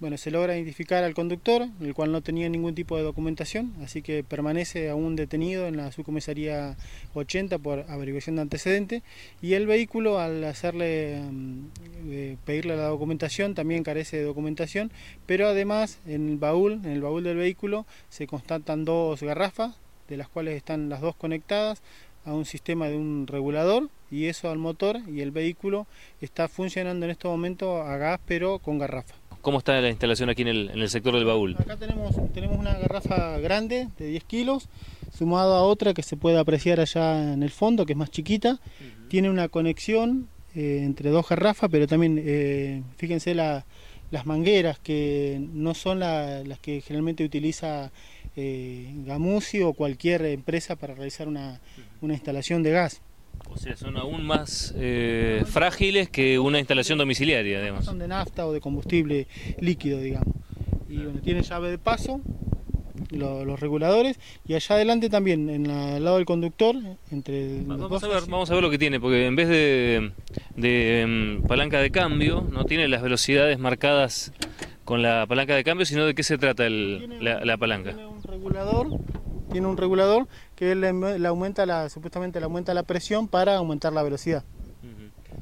Bueno, se logra identificar al conductor, el cual no tenía ningún tipo de documentación, así que permanece aún detenido en la subcomisaría 80 por averiguación de antecedente y el vehículo al hacerle mm, eh, pedirle la documentación también carece de documentación, pero además en el baúl, en el baúl del vehículo se constatan dos garrafas, de las cuales están las dos conectadas a un sistema de un regulador y eso al motor y el vehículo está funcionando en este momento a gas pero con garrafa. ¿Cómo está la instalación aquí en el, sector del baúl? Acá tenemos, tenemos una garrafa grande de 10 kilos, sumado a otra que se puede apreciar allá en el fondo, que es más chiquita. Tiene una conexión eh, entre dos garrafas, pero también, eh, fíjense, las mangueras, que no son las que generalmente utiliza eh, Gamusi o cualquier empresa para realizar una instalación de gas. O sea, son aún más eh, frágiles que una instalación domiciliaria, digamos. Son de nafta o de combustible líquido, digamos. Y bueno, tiene llave de paso, los reguladores, y allá adelante también, en al lado del conductor, entre vamos, a ver, vamos a ver lo que tiene, porque en vez de, em, palanca de cambio, no tiene las velocidades marcadas con la palanca de cambio, sino de qué se trata la, palanca. Tiene un regulador, tiene un regulador que le, aumenta la, supuestamente le aumenta la presión para aumentar la velocidad.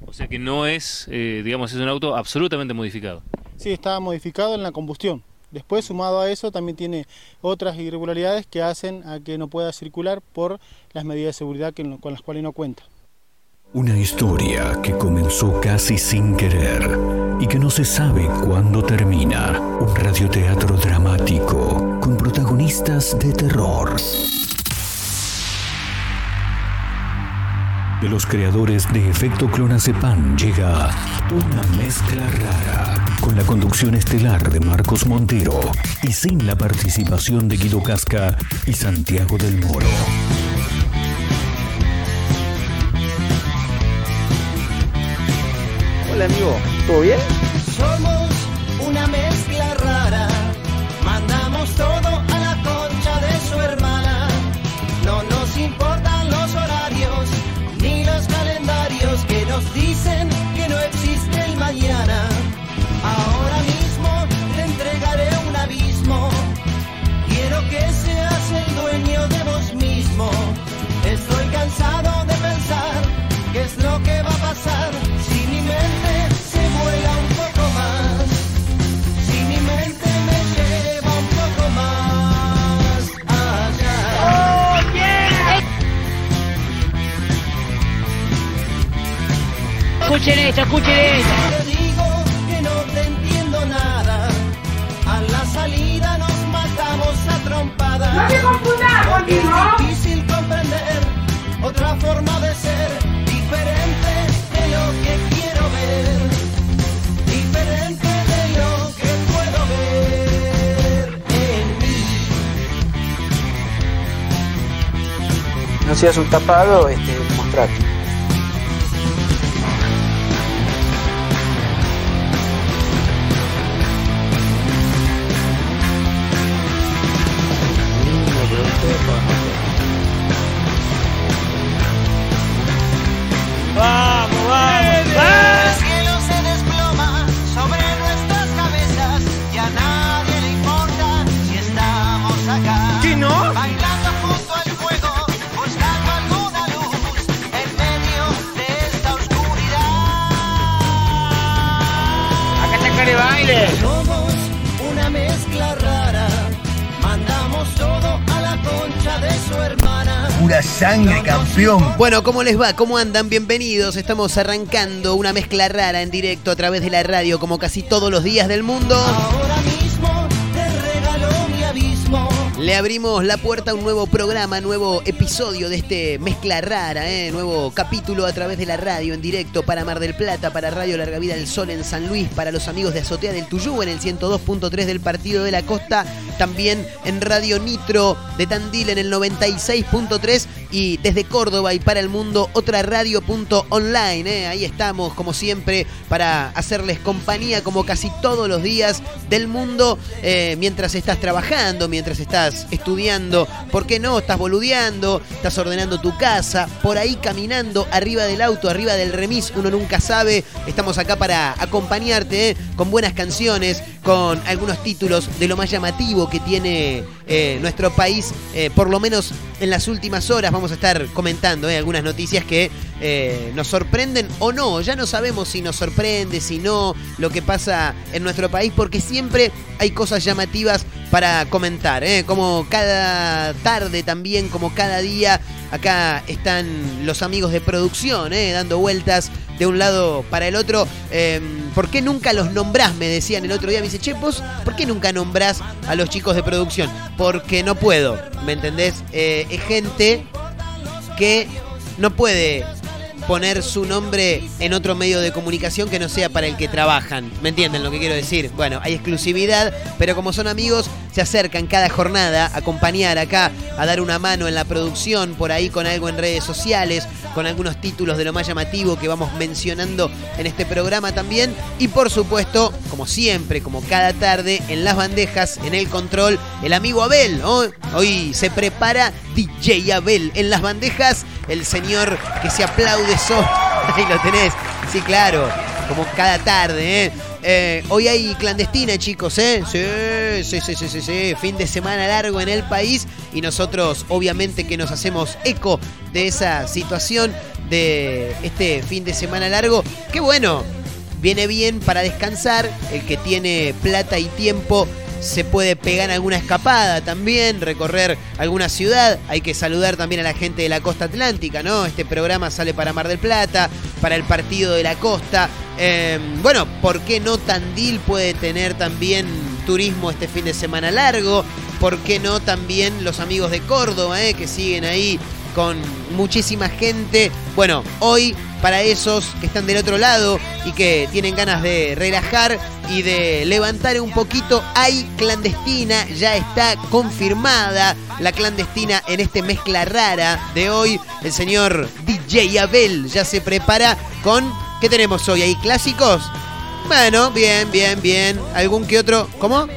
O sea que no es, eh, digamos, es un auto absolutamente modificado. Sí, está modificado en la combustión. Después, sumado a eso, también tiene otras irregularidades que hacen a que no pueda circular por las medidas de seguridad con las cuales no cuenta. Una historia que comenzó casi sin querer y que no se sabe cuándo termina. Un radioteatro dramático de terror. de los creadores de Efecto Clonazepam llega una mezcla rara con la conducción estelar de Marcos Montero y sin la participación de Guido Casca y Santiago del Moro. Hola amigo, ¿todo bien? Somos Escuchen esto, escuchen esto. Te digo que no te entiendo nada. A la salida nos matamos a trompadas. No te confundas contigo. Es difícil comprender otra forma de ser diferente de lo que quiero ver. Diferente de lo que puedo ver en mí. No seas un tapado, este, mostrar. Baile. Somos una mezcla rara, mandamos todo a la concha de su hermana. Pura sangre, campeón. Bueno, ¿cómo les va? ¿Cómo andan? Bienvenidos. Estamos arrancando una mezcla rara en directo a través de la radio, como casi todos los días del mundo. Ahora mismo te regalo mi abismo. Le abrimos la puerta a un nuevo programa, nuevo episodio de este mezcla rara, ¿eh? nuevo capítulo a través de la radio en directo para Mar del Plata, para Radio Larga Vida del Sol en San Luis, para los amigos de Azotea del Tuyú en el 102.3 del Partido de la Costa, también en Radio Nitro de Tandil en el 96.3 y desde Córdoba y para el mundo otra radio.online. ¿eh? Ahí estamos como siempre para hacerles compañía como casi todos los días del mundo eh, mientras estás trabajando, mientras estás estudiando, ¿por qué no? Estás boludeando, estás ordenando tu casa, por ahí caminando arriba del auto, arriba del remis, uno nunca sabe. Estamos acá para acompañarte ¿eh? con buenas canciones, con algunos títulos de lo más llamativo que tiene eh, nuestro país, eh, por lo menos en las últimas horas vamos a estar comentando eh, algunas noticias que nos sorprenden o no, ya no sabemos si nos sorprende, si no, lo que pasa en nuestro país, porque siempre hay cosas llamativas para comentar, como cada tarde también, como cada día, acá están los amigos de producción, dando vueltas de un lado para el otro. Eh, ¿Por qué nunca los nombrás? Me decían el otro día. Me dice, che, vos, ¿por qué nunca nombrás a los chicos de producción? Porque no puedo, ¿me entendés? Eh, es gente que no puede poner su nombre en otro medio de comunicación que no sea para el que trabajan. ¿Me entienden lo que quiero decir? Bueno, hay exclusividad, pero como son amigos, se acercan cada jornada a acompañar acá, a dar una mano en la producción, por ahí con algo en redes sociales, con algunos títulos de lo más llamativo que vamos mencionando en este programa también. Y por supuesto, como siempre, como cada tarde, en las bandejas, en el control, el amigo Abel. Hoy se prepara DJ Abel en las bandejas, el señor que se aplaude solo. Ahí lo tenés. Sí, claro. Como cada tarde, ¿eh? Eh, hoy hay clandestina, chicos, ¿eh? Sí, sí, sí, sí, sí, sí. Fin de semana largo en el país y nosotros, obviamente, que nos hacemos eco de esa situación de este fin de semana largo. Qué bueno, viene bien para descansar. El que tiene plata y tiempo se puede pegar alguna escapada también, recorrer alguna ciudad. Hay que saludar también a la gente de la costa atlántica, ¿no? Este programa sale para Mar del Plata, para el partido de la costa. Eh, bueno, ¿por qué no Tandil puede tener también turismo este fin de semana largo? ¿Por qué no también los amigos de Córdoba, eh, que siguen ahí con muchísima gente? Bueno, hoy para esos que están del otro lado y que tienen ganas de relajar y de levantar un poquito, hay clandestina, ya está confirmada la clandestina en este mezcla rara de hoy. El señor DJ Abel ya se prepara con... ¿Qué tenemos hoy? ¿Hay clásicos? Bueno, bien, bien, bien. ¿Algún que otro? ¿Cómo?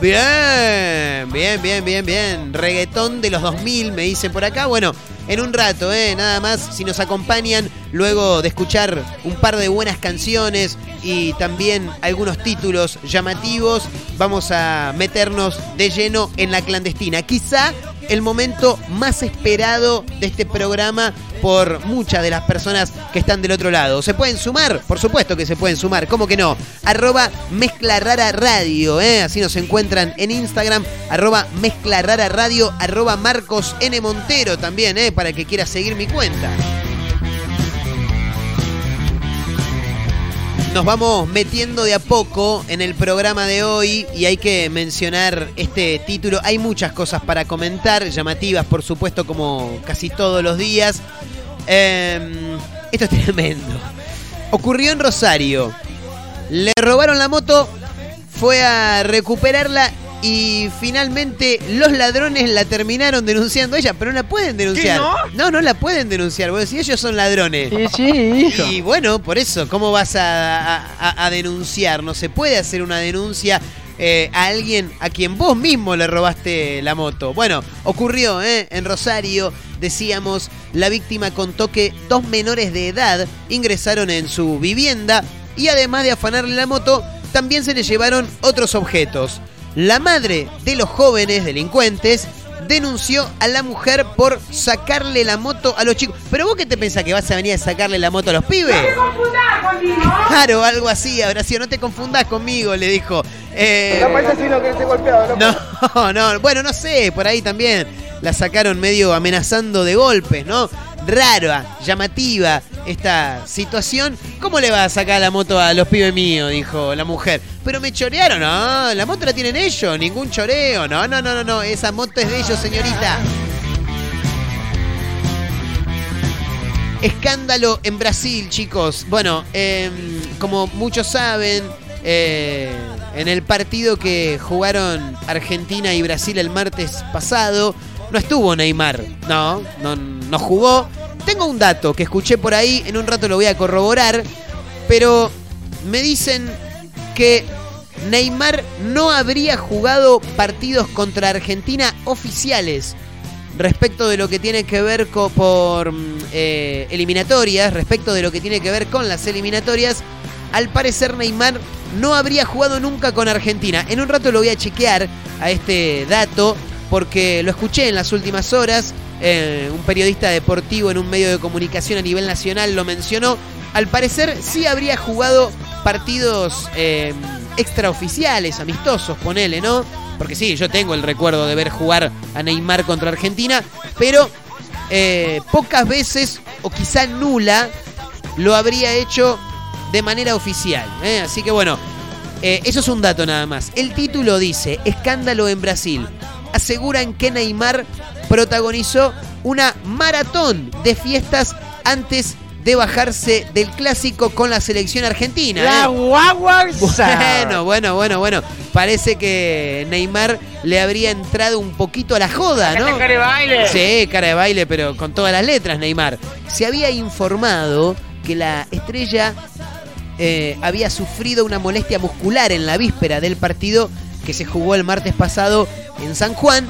Bien, bien, bien, bien, bien. Reggaetón de los 2000, me dice por acá. Bueno, en un rato, ¿eh? Nada más, si nos acompañan luego de escuchar un par de buenas canciones y también algunos títulos llamativos, vamos a meternos de lleno en la clandestina. Quizá el momento más esperado de este programa por muchas de las personas que están del otro lado. ¿Se pueden sumar? Por supuesto que se pueden sumar, ¿cómo que no? Arroba Mezcla Radio, ¿eh? así nos encuentran en Instagram, arroba Mezcla Radio, arroba Marcos N. Montero también, ¿eh? para que quiera seguir mi cuenta. Nos vamos metiendo de a poco en el programa de hoy y hay que mencionar este título. Hay muchas cosas para comentar, llamativas por supuesto como casi todos los días. Eh, esto es tremendo. Ocurrió en Rosario. Le robaron la moto, fue a recuperarla y finalmente los ladrones la terminaron denunciando ella, pero no la pueden denunciar. no? No, no la pueden denunciar. Bueno, si ellos son ladrones. Sí, sí, hijo. Y bueno, por eso, ¿cómo vas a, a- a denunciar? No se puede hacer una denuncia eh, a alguien a quien vos mismo le robaste la moto. Bueno, ocurrió ¿eh? en Rosario, decíamos, la víctima contó que dos menores de edad ingresaron en su vivienda y además de afanarle la moto, también se le llevaron otros objetos. La madre de los jóvenes delincuentes denunció a la mujer por sacarle la moto a los chicos. Pero vos qué te pensás que vas a venir a sacarle la moto a los pibes? Claro, algo así habrá sido. No te confundas conmigo, le dijo. Eh, no, no, bueno, no sé, por ahí también la sacaron medio amenazando de golpes, ¿no? Rara, llamativa esta situación. ¿Cómo le va a sacar la moto a los pibes míos? Dijo la mujer. Pero me chorearon, no, la moto la tienen ellos, ningún choreo, no, no, no, no, no, esa moto es de ellos, señorita. Escándalo en Brasil, chicos. Bueno, eh, como muchos saben, eh, en el partido que jugaron Argentina y Brasil el martes pasado, no estuvo Neymar. No, no, no jugó. Tengo un dato que escuché por ahí, en un rato lo voy a corroborar, pero me dicen que Neymar no habría jugado partidos contra Argentina oficiales respecto de lo que tiene que ver co- por mm, eh, eliminatorias, respecto de lo que tiene que ver con las eliminatorias, al parecer Neymar no habría jugado nunca con Argentina. En un rato lo voy a chequear a este dato porque lo escuché en las últimas horas. Eh, un periodista deportivo en un medio de comunicación a nivel nacional lo mencionó. Al parecer sí habría jugado partidos eh, extraoficiales, amistosos, ponele, ¿no? Porque sí, yo tengo el recuerdo de ver jugar a Neymar contra Argentina, pero eh, pocas veces, o quizá nula, lo habría hecho de manera oficial. Así que bueno, eso es un dato nada más. El título dice, escándalo en Brasil. Aseguran que Neymar protagonizó una maratón de fiestas antes de bajarse del clásico con la selección argentina. La ¿eh? guagua. Bueno, bueno, bueno, bueno. Parece que Neymar le habría entrado un poquito a la joda, ¿no? cara de baile. Sí, cara de baile, pero con todas las letras, Neymar. Se había informado que la estrella eh, había sufrido una molestia muscular en la víspera del partido que se jugó el martes pasado en San Juan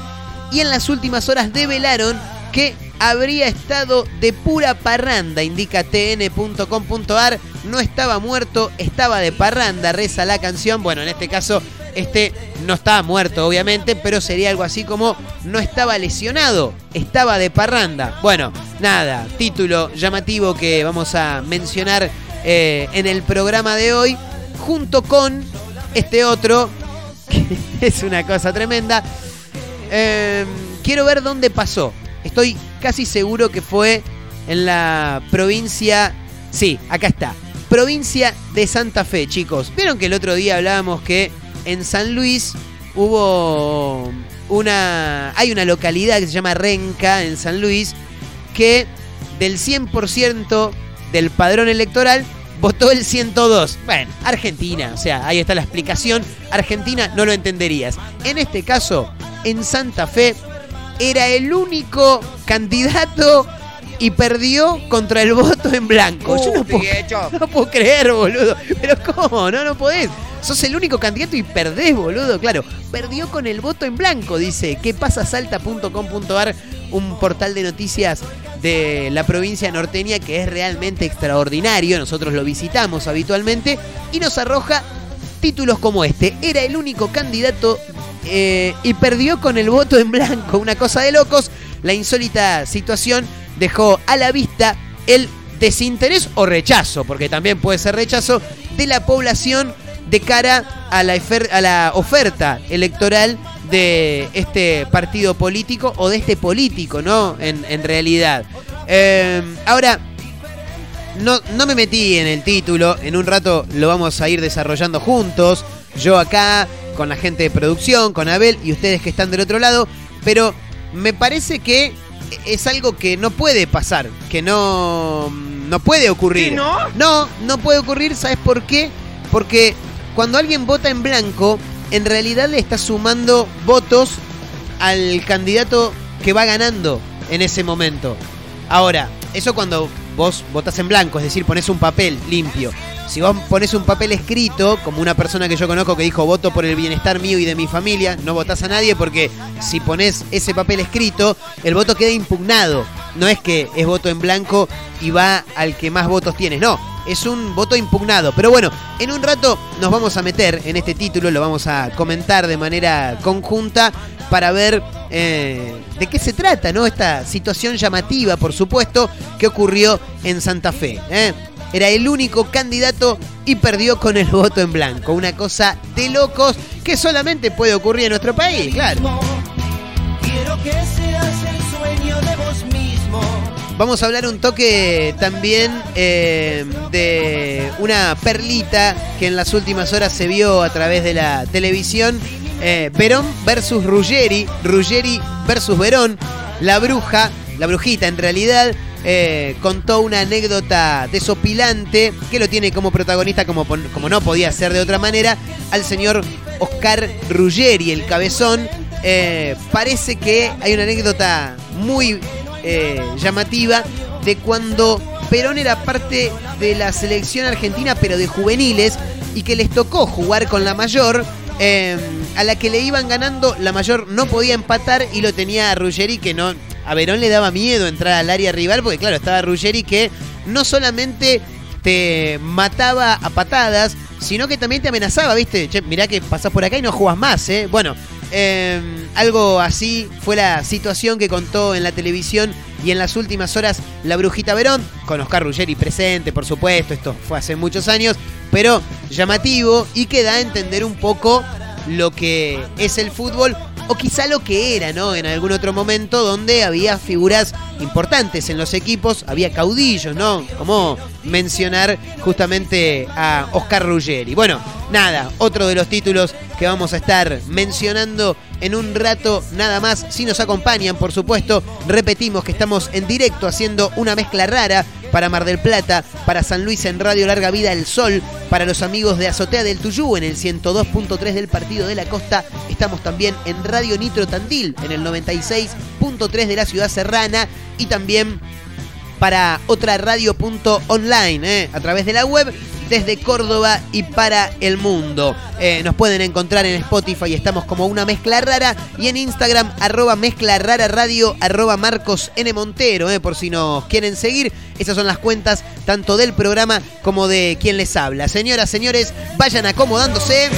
y en las últimas horas develaron que habría estado de pura parranda, indica tn.com.ar, no estaba muerto, estaba de parranda, reza la canción, bueno, en este caso este no estaba muerto obviamente, pero sería algo así como no estaba lesionado, estaba de parranda. Bueno, nada, título llamativo que vamos a mencionar eh, en el programa de hoy, junto con este otro, que es una cosa tremenda. Eh, quiero ver dónde pasó. Estoy casi seguro que fue en la provincia... Sí, acá está. Provincia de Santa Fe, chicos. Vieron que el otro día hablábamos que en San Luis hubo una... Hay una localidad que se llama Renca en San Luis que del 100% del padrón electoral votó el 102. Bueno, Argentina, o sea, ahí está la explicación. Argentina no lo entenderías. En este caso, en Santa Fe, era el único candidato y perdió contra el voto en blanco. Yo no puedo, no puedo creer, boludo. Pero ¿cómo? No, no podés. Sos el único candidato y perdés, boludo. Claro, perdió con el voto en blanco, dice que pasa salta.com.ar, un portal de noticias de la provincia norteña que es realmente extraordinario. Nosotros lo visitamos habitualmente y nos arroja títulos como este. Era el único candidato eh, y perdió con el voto en blanco. Una cosa de locos. La insólita situación dejó a la vista el desinterés o rechazo, porque también puede ser rechazo, de la población de cara a la, a la oferta electoral de este partido político o de este político, ¿no? En, en realidad. Eh, ahora, no, no me metí en el título, en un rato lo vamos a ir desarrollando juntos, yo acá, con la gente de producción, con Abel y ustedes que están del otro lado, pero me parece que es algo que no puede pasar, que no, no puede ocurrir. ¿Sí, no? No, no puede ocurrir, ¿sabes por qué? Porque cuando alguien vota en blanco, en realidad le está sumando votos al candidato que va ganando en ese momento. Ahora, eso cuando vos votás en blanco, es decir, pones un papel limpio. Si vos pones un papel escrito, como una persona que yo conozco que dijo voto por el bienestar mío y de mi familia, no votás a nadie porque si pones ese papel escrito, el voto queda impugnado. No es que es voto en blanco y va al que más votos tienes, no. Es un voto impugnado. Pero bueno, en un rato nos vamos a meter en este título, lo vamos a comentar de manera conjunta para ver eh, de qué se trata, ¿no? Esta situación llamativa, por supuesto, que ocurrió en Santa Fe. ¿eh? Era el único candidato y perdió con el voto en blanco. Una cosa de locos que solamente puede ocurrir en nuestro país, claro. Quiero que seas el sueño de vos mismo. Vamos a hablar un toque también eh, de una perlita que en las últimas horas se vio a través de la televisión. Eh, Verón versus Ruggeri, Ruggeri versus Verón. La bruja, la brujita en realidad, eh, contó una anécdota desopilante que lo tiene como protagonista, como, no podía ser de otra manera, al señor Oscar Ruggeri, el cabezón. Eh, parece que hay una anécdota muy eh, llamativa de cuando Perón era parte de la selección argentina, pero de juveniles, y que les tocó jugar con la mayor. Eh, a la que le iban ganando, la mayor no podía empatar y lo tenía a Ruggeri que no. A Verón le daba miedo entrar al área rival porque, claro, estaba Ruggeri que no solamente te mataba a patadas, sino que también te amenazaba, ¿viste? Che, mirá que pasás por acá y no jugás más, ¿eh? Bueno, eh, algo así fue la situación que contó en la televisión y en las últimas horas la Brujita Verón, con Oscar Ruggeri presente, por supuesto, esto fue hace muchos años, pero llamativo y que da a entender un poco lo que es el fútbol o quizá lo que era, ¿no? En algún otro momento donde había figuras importantes en los equipos, había caudillos, ¿no? Como mencionar justamente a Oscar Ruggeri. Bueno, nada, otro de los títulos que vamos a estar mencionando en un rato nada más. Si nos acompañan, por supuesto, repetimos que estamos en directo haciendo una mezcla rara para Mar del Plata, para San Luis en Radio Larga Vida El Sol, para los amigos de Azotea del Tuyú en el 102.3 del Partido de la Costa. Estamos también en Radio Nitro Tandil en el 96.3 de la Ciudad Serrana y también para otra radio.online eh, a través de la web desde Córdoba y para el mundo. Eh, nos pueden encontrar en Spotify, estamos como una mezcla rara, y en Instagram, arroba mezcla rara radio, arroba Marcos. Montero, eh, por si nos quieren seguir. Esas son las cuentas tanto del programa como de quien les habla. Señoras, señores, vayan acomodándose.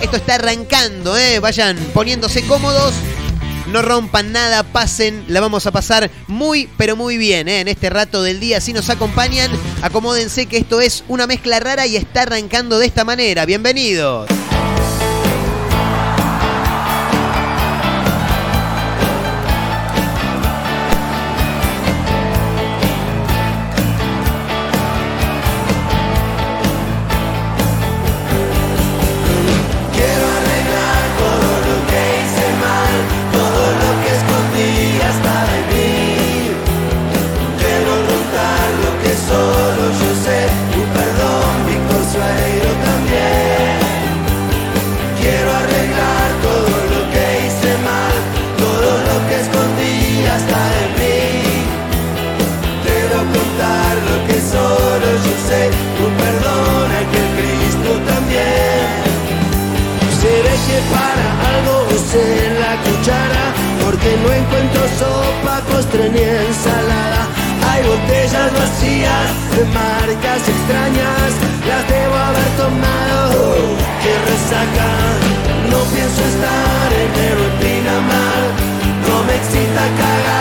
Esto está arrancando, eh, vayan poniéndose cómodos no rompan nada, pasen, la vamos a pasar muy, pero muy bien ¿eh? en este rato del día. Si nos acompañan, acomódense que esto es una mezcla rara y está arrancando de esta manera. Bienvenidos. Postre ensalada. Hay botellas vacías de marcas extrañas. Las debo haber tomado, que resaca. No pienso estar en Pinamar No me excita cagar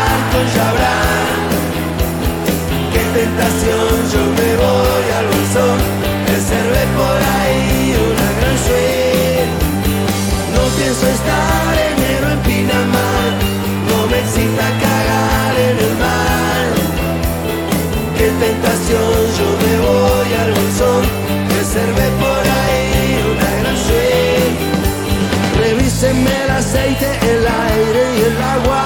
reservé por ahí una gran suite. Revísenme el aceite, el aire y el agua.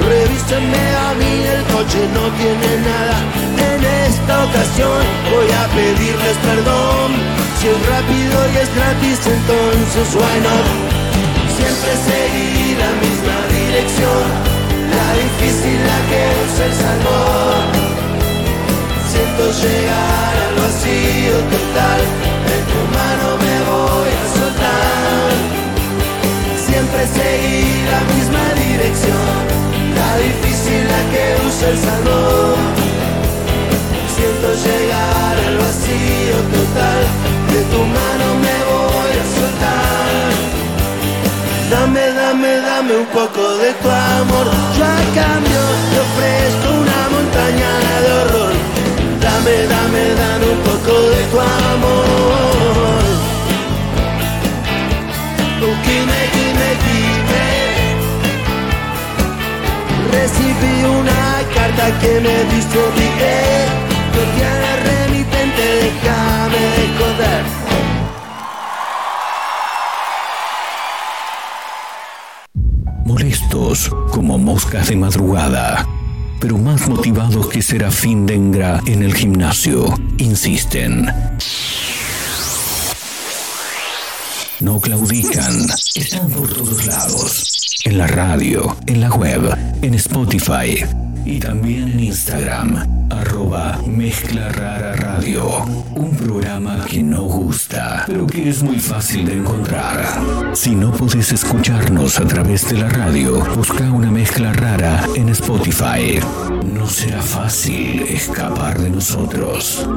Revísenme a mí, el coche no tiene nada. En esta ocasión voy a pedirles perdón. Si es rápido y es gratis, entonces bueno. Siempre seguí la misma dirección, la difícil la que usa el salmón. Siento llegar al vacío total, de tu mano me voy a soltar. Siempre seguí la misma dirección, la difícil la que usa el salmón. Siento llegar al vacío total, de tu mano me voy a soltar. Dame, dame, dame un poco de tu amor. Yo a cambio te ofrezco una montaña de horror. Dame, dame, dame un poco de tu amor. Recibí una carta que me Miguel. No tienes remitente, déjame de joder. molestos como moscas de madrugada, pero más motivados que Serafín Dengra en el gimnasio, insisten. No claudican, están por todos lados, en la radio, en la web, en Spotify y también en Instagram, arroba Mezcla Rara Radio, un programa que no gusta, pero que es muy fácil de encontrar. Si no podés escucharnos a través de la radio, busca una mezcla rara en Spotify. No será fácil escapar de nosotros.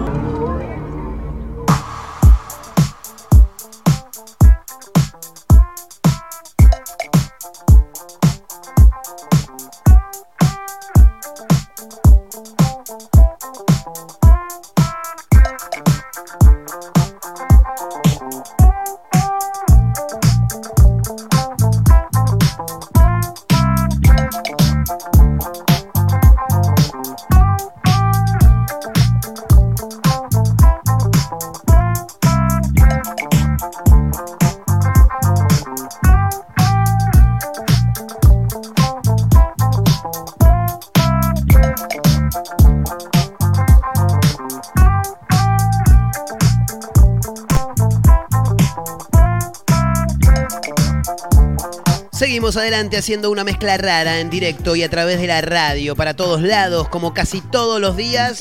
Haciendo una mezcla rara en directo y a través de la radio para todos lados, como casi todos los días.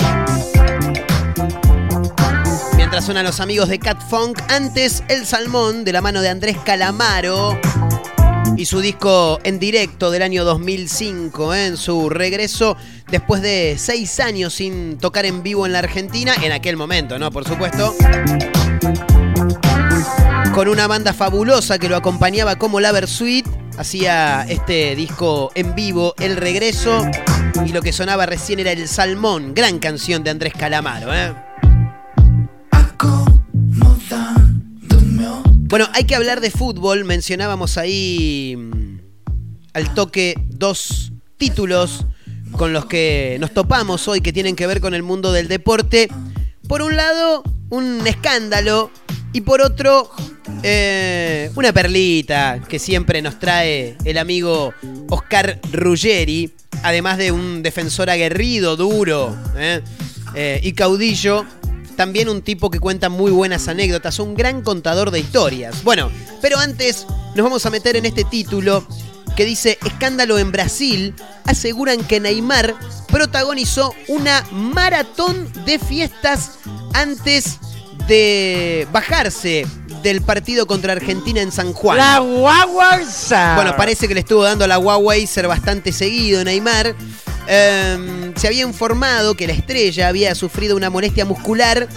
Mientras suenan los amigos de Cat Funk, antes El Salmón de la mano de Andrés Calamaro y su disco en directo del año 2005, ¿eh? en su regreso después de seis años sin tocar en vivo en la Argentina, en aquel momento, ¿no? Por supuesto. Con una banda fabulosa que lo acompañaba como La Versuit, hacía este disco en vivo, El Regreso, y lo que sonaba recién era El Salmón, gran canción de Andrés Calamaro, ¿eh? Bueno, hay que hablar de fútbol. Mencionábamos ahí mm, al toque dos títulos con los que nos topamos hoy que tienen que ver con el mundo del deporte. Por un lado, un escándalo y por otro, eh, una perlita que siempre nos trae el amigo Oscar Ruggeri, además de un defensor aguerrido, duro eh, eh, y caudillo también un tipo que cuenta muy buenas anécdotas, un gran contador de historias. Bueno, pero antes nos vamos a meter en este título que dice Escándalo en Brasil. Aseguran que Neymar protagonizó una maratón de fiestas antes de bajarse del partido contra Argentina en San Juan. La Guaguayza. Bueno, parece que le estuvo dando la ser bastante seguido Neymar. Em, se había informado que la estrella había sufrido una molestia muscular,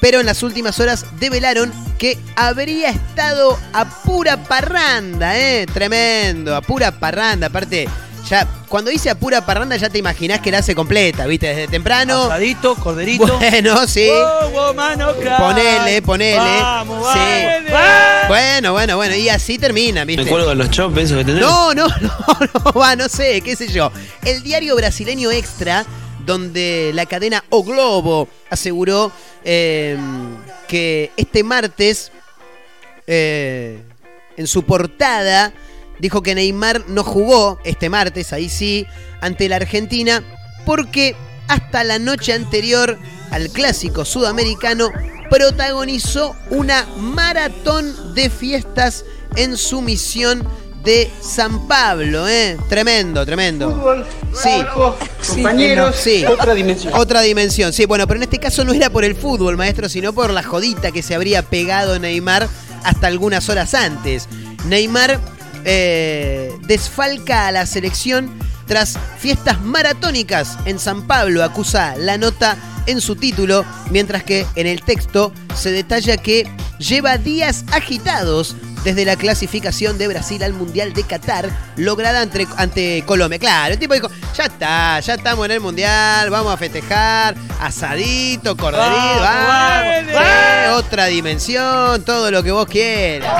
pero en las últimas horas develaron que habría estado a pura parranda, ¿eh? Tremendo, a pura parranda. Aparte, ya cuando dice a pura parranda ya te imaginás que la hace completa, ¿viste? Desde temprano. Asadito, corderito. Bueno, sí. Oh, mano, ponele, ponele. Vamos, sí. vale. Bueno, bueno, bueno. Y así termina, ¿viste? Me cuelgo los chops esos que tenés. No, no, no, no, va, no sé, qué sé yo. El diario brasileño Extra, donde la cadena O Globo aseguró eh, que este martes, eh, en su portada, dijo que Neymar no jugó este martes, ahí sí, ante la Argentina, porque hasta la noche anterior al clásico sudamericano protagonizó una maratón de fiestas en su misión de San Pablo, ¿eh? Tremendo, tremendo. Fútbol, sí. compañeros, sí. otra dimensión. Otra dimensión, sí. Bueno, pero en este caso no era por el fútbol, maestro, sino por la jodita que se habría pegado Neymar hasta algunas horas antes. Neymar eh, desfalca a la selección tras fiestas maratónicas en San Pablo, acusa la nota en su título, mientras que en el texto se detalla que lleva días agitados desde la clasificación de Brasil al Mundial de Qatar, lograda ante, ante, Colombia. Claro, el tipo dijo, ya está, ya estamos en el Mundial, vamos a festejar, asadito, corderito, vamos, otra dimensión, todo lo que vos quieras.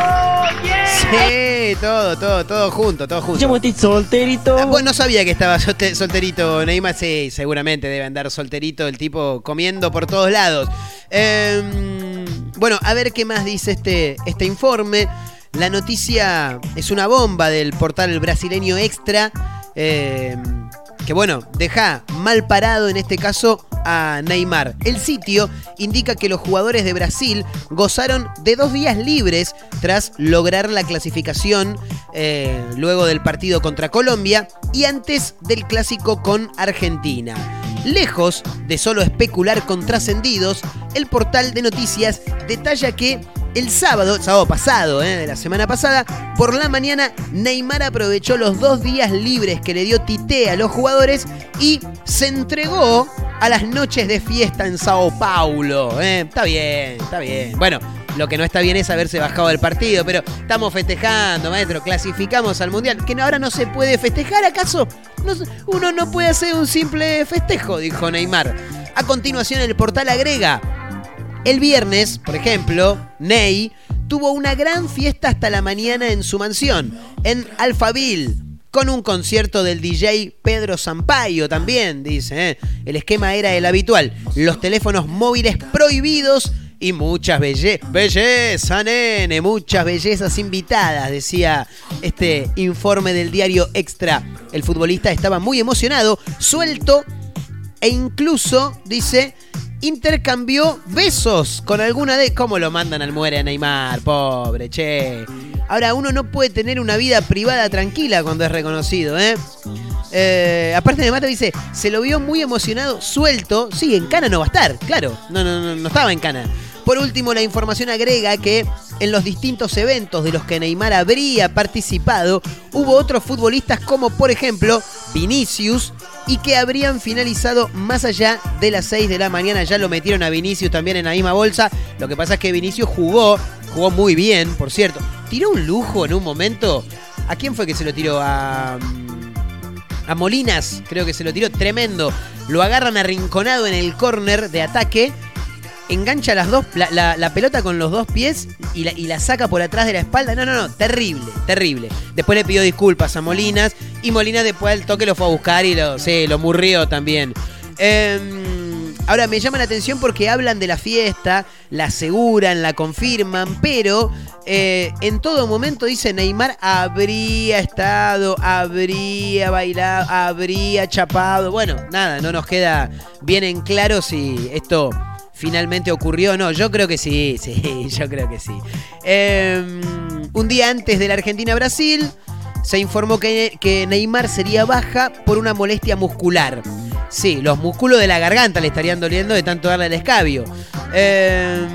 Sí, todo, todo, todo junto, todo junto. Yo estoy solterito. Ah, Bueno, no sabía que estaba solte- solterito Neymar, sí, seguramente debe andar solterito el tipo comiendo por todos lados. Em, bueno, a ver qué más dice este, este informe. La noticia es una bomba del portal brasileño Extra. em, que bueno, deja mal parado en este caso a Neymar. El sitio indica que los jugadores de Brasil gozaron de dos días libres tras lograr la clasificación eh, luego del partido contra Colombia y antes del clásico con Argentina. Lejos de solo especular con trascendidos, el portal de noticias detalla que el sábado, sábado pasado, eh, de la semana pasada, por la mañana, Neymar aprovechó los dos días libres que le dio Tite a los jugadores y se entregó a las noches de fiesta en Sao Paulo. eh. Está bien, está bien. Bueno, lo que no está bien es haberse bajado del partido, pero estamos festejando, maestro. Clasificamos al mundial. ¿Que ahora no se puede festejar, acaso? Uno no puede hacer un simple festejo, dijo Neymar. A continuación, el portal agrega. El viernes, por ejemplo, Ney tuvo una gran fiesta hasta la mañana en su mansión, en Alphaville, con un concierto del DJ Pedro Sampaio también, dice. ¿eh? El esquema era el habitual, los teléfonos móviles prohibidos y muchas belle bellezas, nene, muchas bellezas invitadas, decía este informe del diario Extra. El futbolista estaba muy emocionado, suelto e incluso, dice, intercambió besos con alguna de... ¿Cómo lo mandan al muere a Neymar? Pobre, che. Ahora, uno no puede tener una vida privada tranquila cuando es reconocido, ¿eh? Eh, aparte de Mata dice, se lo vio muy emocionado, suelto. Sí, en Cana no va a estar, claro. No, no, no, no estaba en Cana. Por último, la información agrega que en los distintos eventos de los que Neymar habría participado, hubo otros futbolistas como por ejemplo Vinicius y que habrían finalizado más allá de las 6 de la mañana. Ya lo metieron a Vinicius también en la misma bolsa. Lo que pasa es que Vinicius jugó, jugó muy bien, por cierto. Tiró un lujo en un momento. ¿A quién fue que se lo tiró? A, a Molinas, creo que se lo tiró tremendo. Lo agarran arrinconado en el córner de ataque engancha las dos, la, pelota con los dos pies y la, y la saca por atrás de la espalda. No, no, no, terrible, terrible. Después le pidió disculpas a Molinas y Molinas después del toque lo fue a buscar y lo, sí, murrió también. Em, ahora me llama la atención porque hablan de la fiesta, la aseguran, la confirman, pero eh, en todo momento dice Neymar habría estado, habría bailado, habría chapado. Bueno, nada, no nos queda bien en claro si esto finalmente ocurrió no. Yo creo que sí, sí, yo creo que sí. Eh, un día antes de la Argentina-Brasil, se informó que, que Neymar sería baja por una molestia muscular. Sí, los músculos de la garganta le estarían doliendo de tanto darle el escabio. Eh,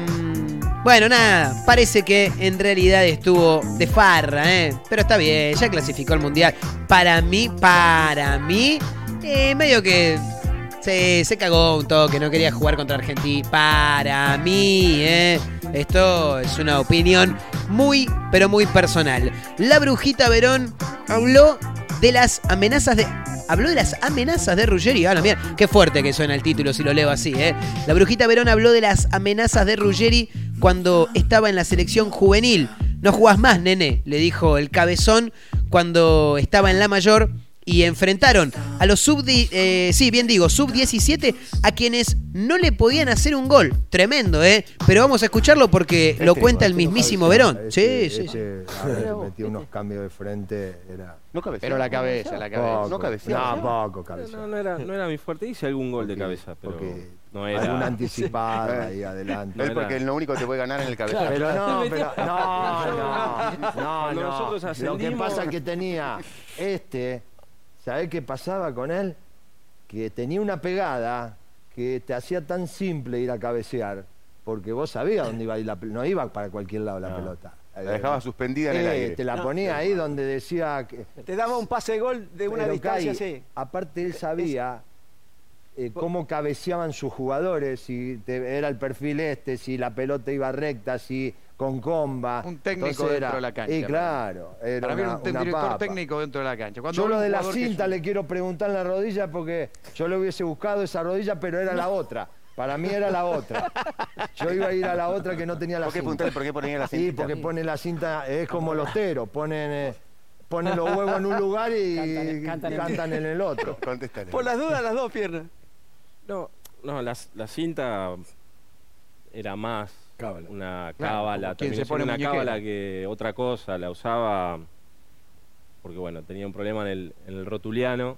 bueno, nada, parece que en realidad estuvo de farra, ¿eh? Pero está bien, ya clasificó al Mundial. Para mí, para mí, eh, medio que se, se cagó un toque, no quería jugar contra Argentina. Para mí, ¿eh? Esto es una opinión muy, pero muy personal. La brujita Verón habló de las amenazas de. Habló de las amenazas de Ruggeri. Ah, mira, qué fuerte que suena el título si lo leo así, ¿eh? La brujita Verón habló de las amenazas de Ruggeri cuando estaba en la selección juvenil. No jugás más, nene, le dijo el cabezón cuando estaba en la mayor y enfrentaron a los sub, eh, sí, bien digo, sub 17 a quienes no le podían hacer un gol. Tremendo, ¿eh? Pero vamos a escucharlo porque lo cuenta el mismísimo Verón. Sí, sí, sí. Este, a ver, metió unos cambios de frente, era... No cabeceaba. Pero la cabeza, la cabeza. Poco, No cabeceaba. No, poco No, cabeceaba. no era, no era mi fuerte. Hice algún gol de cabeza, pero porque no era. Alguna anticipada ahí adelante. Él porque es lo único que te puede ganar en el cabezazo. Pero no, pero no, no, no, no. nosotros Lo que pasa es que tenía este, ¿sabés qué pasaba con él? Que tenía una pegada que te hacía tan simple ir a cabecear, porque vos sabías dónde iba a ir la pelota, no iba para cualquier lado la No. pelota. La dejaba suspendida en el Eh, aire. Te la ponía ahí donde decía que Te daba un pase de gol de una pero, distancia Kai, así. Aparte él sabía eh, cómo cabeceaban sus jugadores, si te- era el perfil este, si la pelota iba recta, si con comba. Un técnico Entonces dentro de la cancha, Y claro, era Para mí era una- un una director papa. técnico dentro de la cancha. Cuando Yo lo de la cinta le quiero preguntar en la rodilla porque yo le hubiese buscado esa rodilla, pero era la otra. Para mí era la otra. Yo iba a ir a la otra que no tenía la ¿Por qué cinta. por qué ponía la Sí, cintita? porque pone la cinta, es como los teros, ponen, eh, ponen los huevos en un lugar y Cantan- cantan, cantan en el otro. Contéstale. Por las dudas, las dos piernas. No, no la, la cinta era más Cábala. una Claro, cábala, quien terminó se pone una muñequera. cábala que otra cosa, la usaba porque bueno, tenía un problema en el, en el rotuliano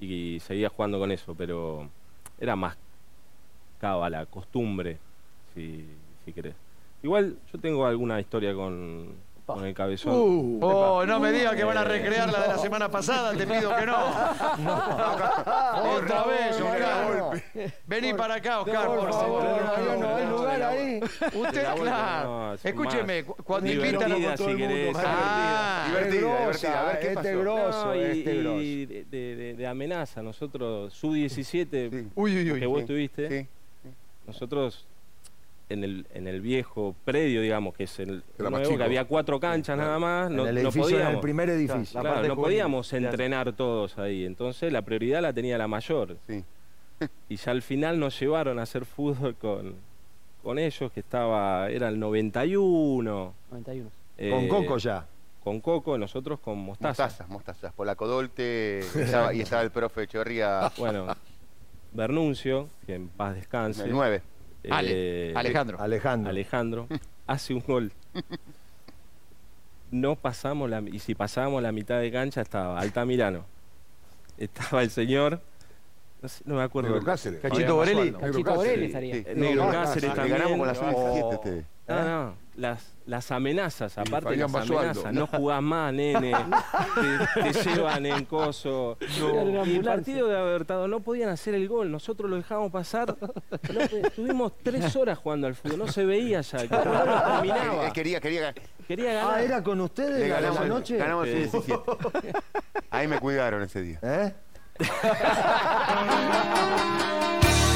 y seguía jugando con eso, pero era más cábala, costumbre, si, si querés. Igual yo tengo alguna historia con, con el cabezón. Uh, oh, no me digas que van a recrear la de la semana pasada, te pido que no. Otra vez, Oscar. Vení para acá, Oscar, por favor. no, no hay lugar ahí. Usted, claro. no, es Escúcheme, cuando divertida, invitan si querés. Ah, Divertida, Es divertida. A ver, ¿qué este pasó? grosso, No, y, este grosso. y de, de- de- de amenaza, nosotros, sub-17, Sí. Uy, uy, uy. que vos sí, tuviste, Sí. nosotros en el, en el viejo predio, digamos, que es el Era más nuevo, chico. que había cuatro canchas nada más, no, en el no edificio, en el podíamos. primer edificio. La Claro, parte no juvenil. podíamos entrenar todos ahí, entonces la prioridad la tenía la mayor. Sí. Y ya al final nos llevaron a hacer fútbol con, con ellos, que estaba, era el 91. 91. Con eh, Coco ya. Con Coco, nosotros con Mostaza. Mostazas, mostazas. Polacodolte estaba, y estaba el profe Echeverría, Bueno, Bernuncio, que en paz descanse. el 9. Eh, Ale, Alejandro. Alejandro. Alejandro hace un gol. No pasamos la y si pasábamos la mitad de cancha estaba Altamirano. Estaba el señor, no, sé, no me acuerdo. Negro Cáceres. Cachito Borelli. Cachito Borelli estaría. Eh, Negro Cáceres Le también. ganamos con la Oh, sub-17 ustedes. No, no, las, las amenazas, aparte de las Basualdo. amenazas, no jugás más, nene, te, te llevan en coso. Y el partido de Abertado no podían hacer el gol, nosotros lo dejábamos pasar. No, estuvimos tres horas jugando al fútbol, no se veía ya, el no terminaba. Él quería, quería, Quería ganar. Ah, ¿era con ustedes ganamos, la noche? ganamos el Sí. 17. Ahí me cuidaron ese día. ¿Eh?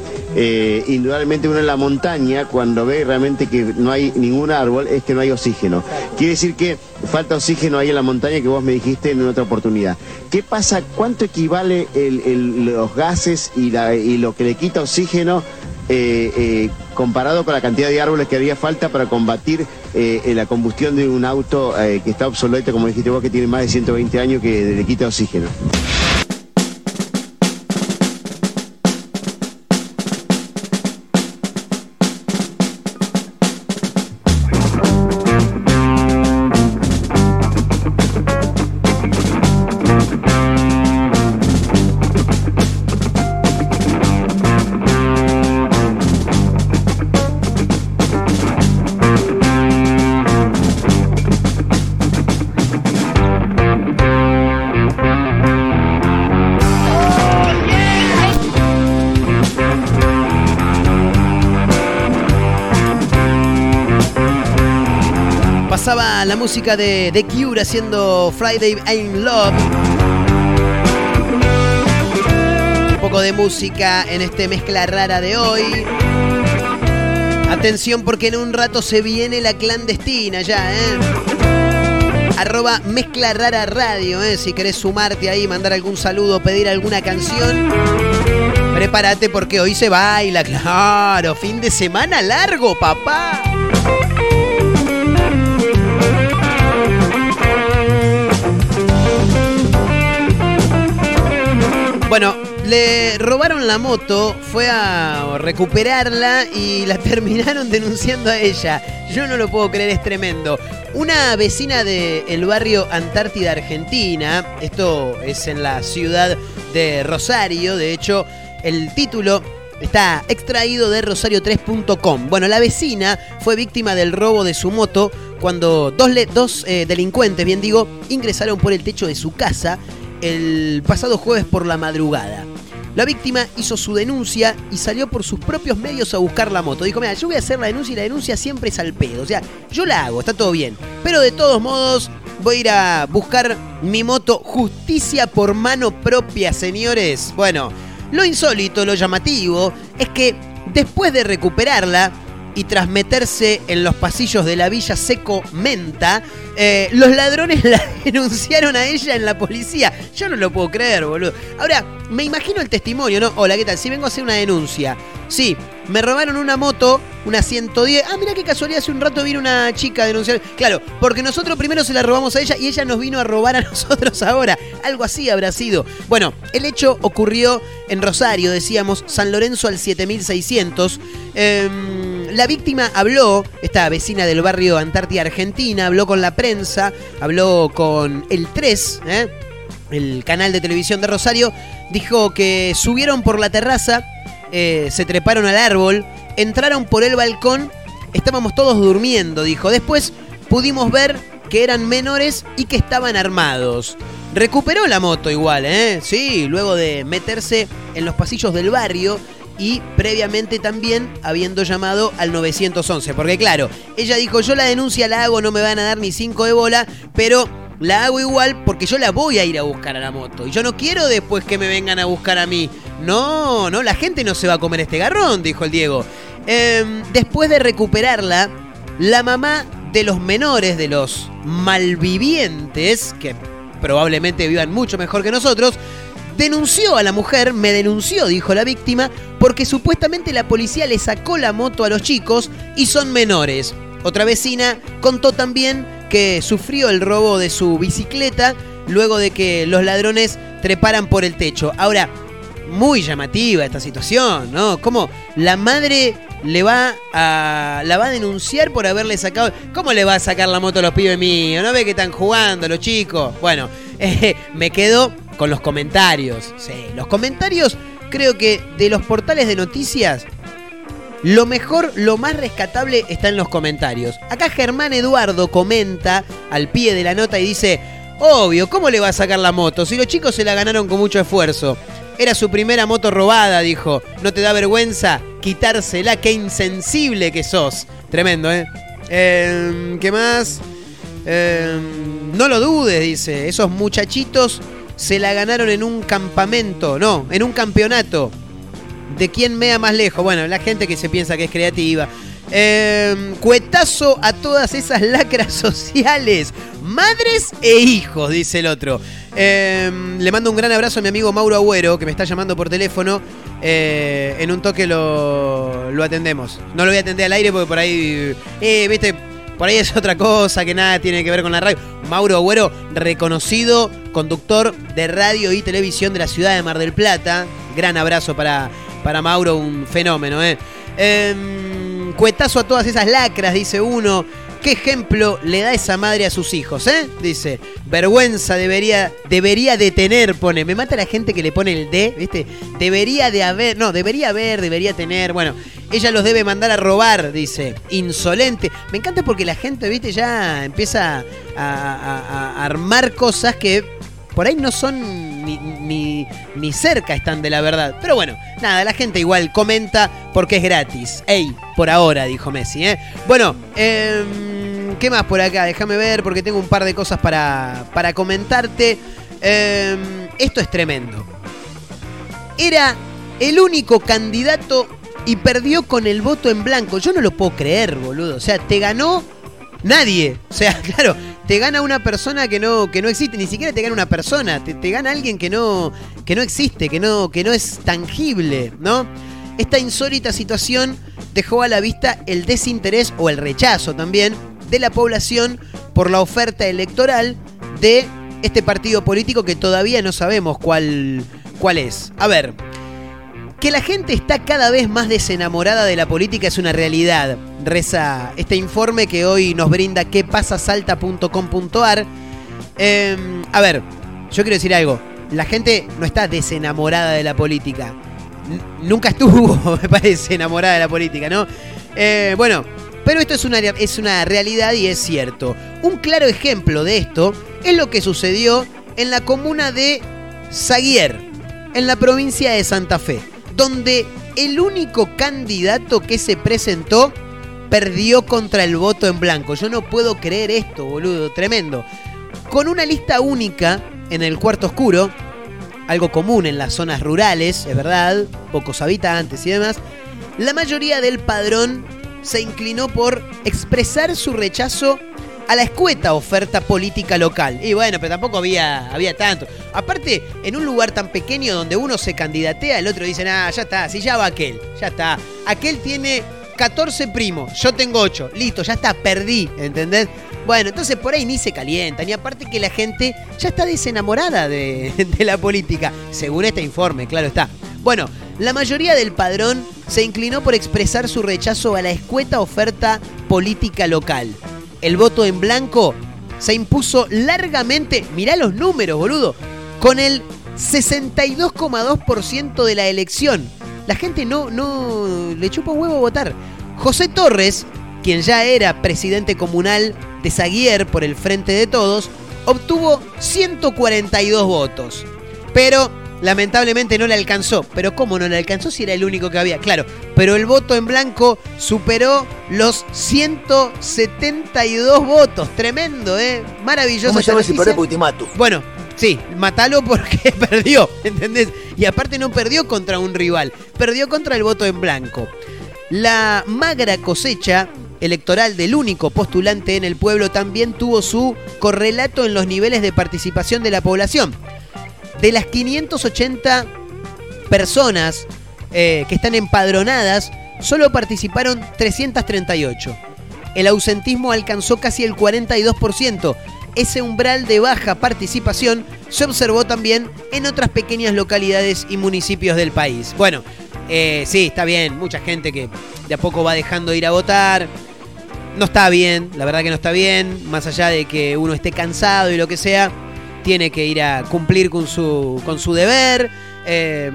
eh, indudablemente uno en la montaña, cuando ve realmente que no hay ningún árbol, es que no hay oxígeno. Quiere decir que falta oxígeno ahí en la montaña que vos me dijiste en otra oportunidad. ¿Qué pasa? ¿Cuánto equivale el- el- los gases y, la- y lo que le quita oxígeno eh, eh, comparado con la cantidad de árboles que haría falta para combatir eh, eh, la combustión de un auto eh, que está obsoleto, como dijiste vos, que tiene más de 120 años, que le quita oxígeno? De The Cure haciendo Friday I'm Love. Un poco de música en este mezcla rara de hoy. Atención porque en un rato se viene la clandestina ya, ¿eh? Arroba mezcla rara radio, ¿eh? Si querés sumarte ahí, mandar algún saludo, pedir alguna canción. Prepárate porque hoy se baila, claro. Fin de semana largo, papá. Bueno, le robaron la moto, fue a recuperarla y la terminaron denunciando a ella. Yo no lo puedo creer, es tremendo. Una vecina del barrio Antártida, Argentina, esto es en la ciudad de Rosario, de hecho el título está extraído de rosario3.com. Bueno, la vecina fue víctima del robo de su moto cuando dos, dos, eh, delincuentes, bien digo, ingresaron por el techo de su casa el pasado jueves por la madrugada. La víctima hizo su denuncia y salió por sus propios medios a buscar la moto. Dijo, mira, yo voy a hacer la denuncia y la denuncia siempre es al pedo. O sea, yo la hago, está todo bien. Pero de todos modos, voy a ir a buscar mi moto justicia por mano propia, señores. Bueno, lo insólito, lo llamativo, es que después de recuperarla y tras meterse en los pasillos de la villa Seco Menta, eh, los ladrones la denunciaron a ella en la policía. Yo no lo puedo creer, boludo. Ahora, me imagino el testimonio, ¿no? Hola, ¿qué tal? Si vengo a hacer una denuncia. Sí, me robaron una moto, una 110. Ah, mira qué casualidad, hace un rato vino una chica a denunciar. Claro, porque nosotros primero se la robamos a ella y ella nos vino a robar a nosotros ahora. Algo así habrá sido. Bueno, el hecho ocurrió en Rosario, decíamos, San Lorenzo al 7600. Em, la víctima habló, esta vecina del barrio Antártida Argentina, habló con la prensa, habló con el 3, ¿eh? el canal de televisión de Rosario, dijo que subieron por la terraza, eh, se treparon al árbol, entraron por el balcón, estábamos todos durmiendo, dijo. Después pudimos ver que eran menores y que estaban armados. Recuperó la moto igual, ¿eh? Sí, luego de meterse en los pasillos del barrio y previamente también habiendo llamado al 911. Porque claro, ella dijo, yo la denuncia la hago, no me van a dar ni cinco de bola, pero la hago igual porque yo la voy a ir a buscar a la moto. Y yo no quiero después que me vengan a buscar a mí. No, no, la gente no se va a comer este garrón, dijo el Diego. Em, después de recuperarla, la mamá de los menores, de los malvivientes, que probablemente vivan mucho mejor que nosotros, denunció a la mujer, me denunció, dijo la víctima, porque supuestamente la policía le sacó la moto a los chicos y son menores. Otra vecina contó también que sufrió el robo de su bicicleta luego de que los ladrones treparan por el techo. Ahora, muy llamativa esta situación, ¿no? Como la madre le va a la va a denunciar por haberle sacado. ¿Cómo le va a sacar la moto a los pibes míos? ¿No ve que están jugando los chicos? Bueno, eh, me quedo con los comentarios. Sí, los comentarios creo que de los portales de noticias lo mejor, lo más rescatable está en los comentarios. Acá Germán Eduardo comenta al pie de la nota y dice, obvio, ¿cómo le va a sacar la moto? Si los chicos se la ganaron con mucho esfuerzo. Era su primera moto robada, dijo. ¿No te da vergüenza quitársela? Qué insensible que sos. Tremendo, ¿eh? Eh, ¿Qué más? Eh, no lo dudes, dice. Esos muchachitos se la ganaron en un campamento. No, en un campeonato. ¿De quién mea más lejos? Bueno, la gente que se piensa que es creativa. Eh, cuetazo a todas esas lacras sociales. Madres e hijos, dice el otro. Eh, le mando un gran abrazo a mi amigo Mauro Agüero, que me está llamando por teléfono. Eh, en un toque lo, lo atendemos. No lo voy a atender al aire porque por ahí, eh, viste, por ahí es otra cosa que nada tiene que ver con la radio. Mauro Agüero, reconocido conductor de radio y televisión de la ciudad de Mar del Plata. Gran abrazo para, para Mauro, un fenómeno, ¿eh? Em, cuetazo a todas esas lacras, dice uno. ¿Qué ejemplo le da esa madre a sus hijos, eh? Dice, vergüenza debería, debería de tener, pone. Me mata la gente que le pone el de, ¿viste? Debería de haber, no, debería haber, debería tener. Bueno, ella los debe mandar a robar, dice. Insolente. Me encanta porque la gente, ¿viste? Ya empieza a- a armar cosas que por ahí no son ni, ni- cerca están de la verdad. Pero bueno, nada, la gente igual comenta porque es gratis. Ey, por ahora, dijo Messi, ¿eh? Bueno, em, ¿Qué más por acá? Déjame ver porque tengo un par de cosas para, para comentarte. Eh, esto es tremendo. Era el único candidato y perdió con el voto en blanco. Yo no lo puedo creer, boludo. O sea, te ganó nadie. O sea, claro, te gana una persona que no, que no existe. Ni siquiera te gana una persona. Te, te gana alguien que no, que no existe, que no, que no es tangible, ¿no? Esta insólita situación dejó a la vista el desinterés o el rechazo también de la población por la oferta electoral de este partido político que todavía no sabemos cuál, cuál es. A ver, que la gente está cada vez más desenamorada de la política es una realidad. Reza este informe que hoy nos brinda quepasasalta.com.ar. Eh, a ver, yo quiero decir algo. La gente no está desenamorada de la política. Nunca estuvo, me parece, enamorada de la política, ¿no? Eh, bueno, pero esto es una, es una realidad y es cierto. Un claro ejemplo de esto es lo que sucedió en la comuna de Zaguier, en la provincia de Santa Fe, donde el único candidato que se presentó perdió contra el voto en blanco. Yo no puedo creer esto, boludo, tremendo. Con una lista única en el cuarto oscuro, algo común en las zonas rurales, es verdad, pocos habitantes y demás, la mayoría del padrón se inclinó por expresar su rechazo a la escueta oferta política local. Y bueno, pero tampoco había, había tanto. Aparte, en un lugar tan pequeño donde uno se candidatea, el otro dice, ah, ya está, si ya va aquel, ya está. Aquel tiene 14 primos, yo tengo 8, listo, ya está, perdí, ¿entendés? Bueno, entonces por ahí ni se calientan, y aparte que la gente ya está desenamorada de, de la política, según este informe, claro está. Bueno, la mayoría del padrón se inclinó por expresar su rechazo a la escueta oferta política local. El voto en blanco se impuso largamente, mirá los números, boludo, con el 62,2% de la elección. La gente no, no le chupa huevo votar. José Torres, quien ya era presidente comunal de Zaguier por el Frente de Todos, obtuvo 142 votos. Pero lamentablemente no le alcanzó. Pero ¿cómo no le alcanzó si era el único que había? Claro, pero el voto en blanco superó los 172 votos. Tremendo, ¿eh? Maravilloso. ¿Cómo esta llama si perdés porque te mato? Bueno, sí, matalo porque perdió, ¿entendés? Y aparte no perdió contra un rival, perdió contra el voto en blanco. La magra cosecha electoral del único postulante en el pueblo también tuvo su correlato en los niveles de participación de la población. De las 580 personas eh, que están empadronadas, solo participaron 338. El ausentismo alcanzó casi el 42%. Ese umbral de baja participación se observó también en otras pequeñas localidades y municipios del país. Bueno, eh, sí, está bien, mucha gente que de a poco va dejando de ir a votar. No está bien, la verdad que no está bien, más allá de que uno esté cansado y lo que sea, tiene que ir a cumplir con su, con su deber, eh,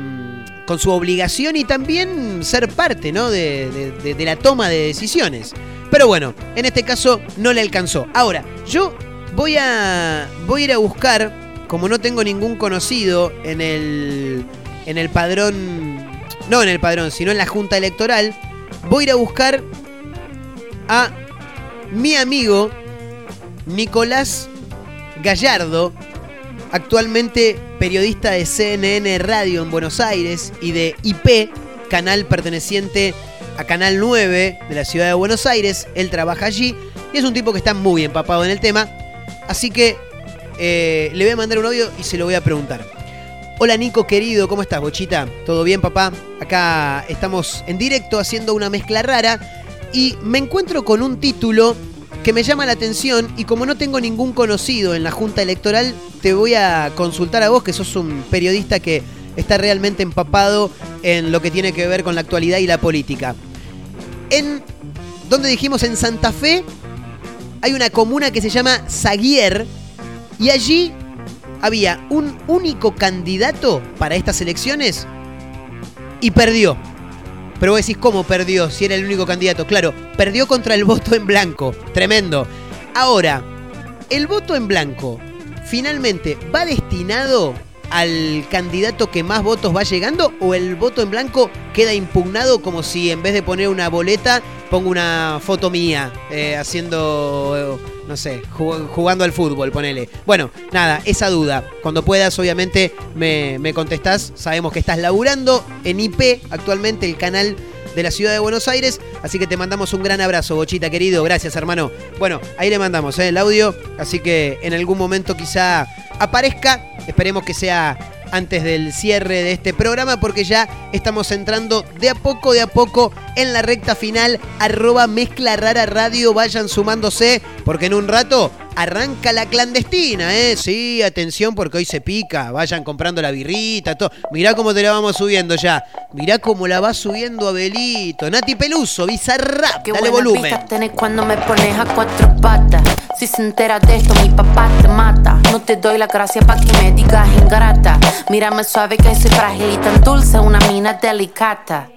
con su obligación y también ser parte ¿no? de, de- de- de la toma de decisiones. Pero bueno, en este caso no le alcanzó. Ahora, yo voy a, voy a ir a buscar, como no tengo ningún conocido en el, en el padrón, no en el padrón, sino en la junta electoral, voy a ir a buscar a mi amigo Nicolás Gallardo, actualmente periodista de CNN Radio en Buenos Aires y de IP, canal perteneciente a Canal 9 de la ciudad de Buenos Aires. Él trabaja allí y es un tipo que está muy empapado en el tema. Así que eh, le voy a mandar un audio y se lo voy a preguntar. Hola Nico querido, ¿cómo estás, Bochita? ¿Todo bien, papá? Acá estamos en directo haciendo una mezcla rara y me encuentro con un título que me llama la atención y como no tengo ningún conocido en la Junta Electoral, te voy a consultar a vos, que sos un periodista que está realmente empapado en lo que tiene que ver con la actualidad y la política. En, donde dijimos? En Santa Fe hay una comuna que se llama Zaguier y allí había un único candidato para estas elecciones y perdió. Pero vos decís, ¿cómo perdió si era el único candidato? Claro, perdió contra el voto en blanco. Tremendo. Ahora, el voto en blanco finalmente va destinado al candidato que más votos va llegando o el voto en blanco queda impugnado como si en vez de poner una boleta pongo una foto mía eh, haciendo, eh, no sé, jug- jugando al fútbol, ponele. Bueno, nada, esa duda. Cuando puedas, obviamente, me, me contestás. Sabemos que estás laburando en IP actualmente, el canal de la ciudad de Buenos Aires. Así que te mandamos un gran abrazo, Bochita querido. Gracias, hermano. Bueno, ahí le mandamos eh, el audio. Así que en algún momento quizá aparezca. Esperemos que sea antes del cierre de este programa porque ya estamos entrando de a poco, de a poco en la recta final. Arroba mezcla rara radio. Vayan sumándose porque en un rato arranca la clandestina, ¿eh? Sí, atención porque hoy se pica. Vayan comprando la birrita, todo. Mirá cómo te la vamos subiendo ya. Mirá cómo la va subiendo Abelito. Nati Peluso, Bizarrap. Qué Dale buena volumen. vista tenés cuando me pones a cuatro patas. Si se entera de esto, mi papá te mata. No te doy la gracia pa' que me digas ingrata. Mírame suave que soy frágil y tan dulce, una mina delicata.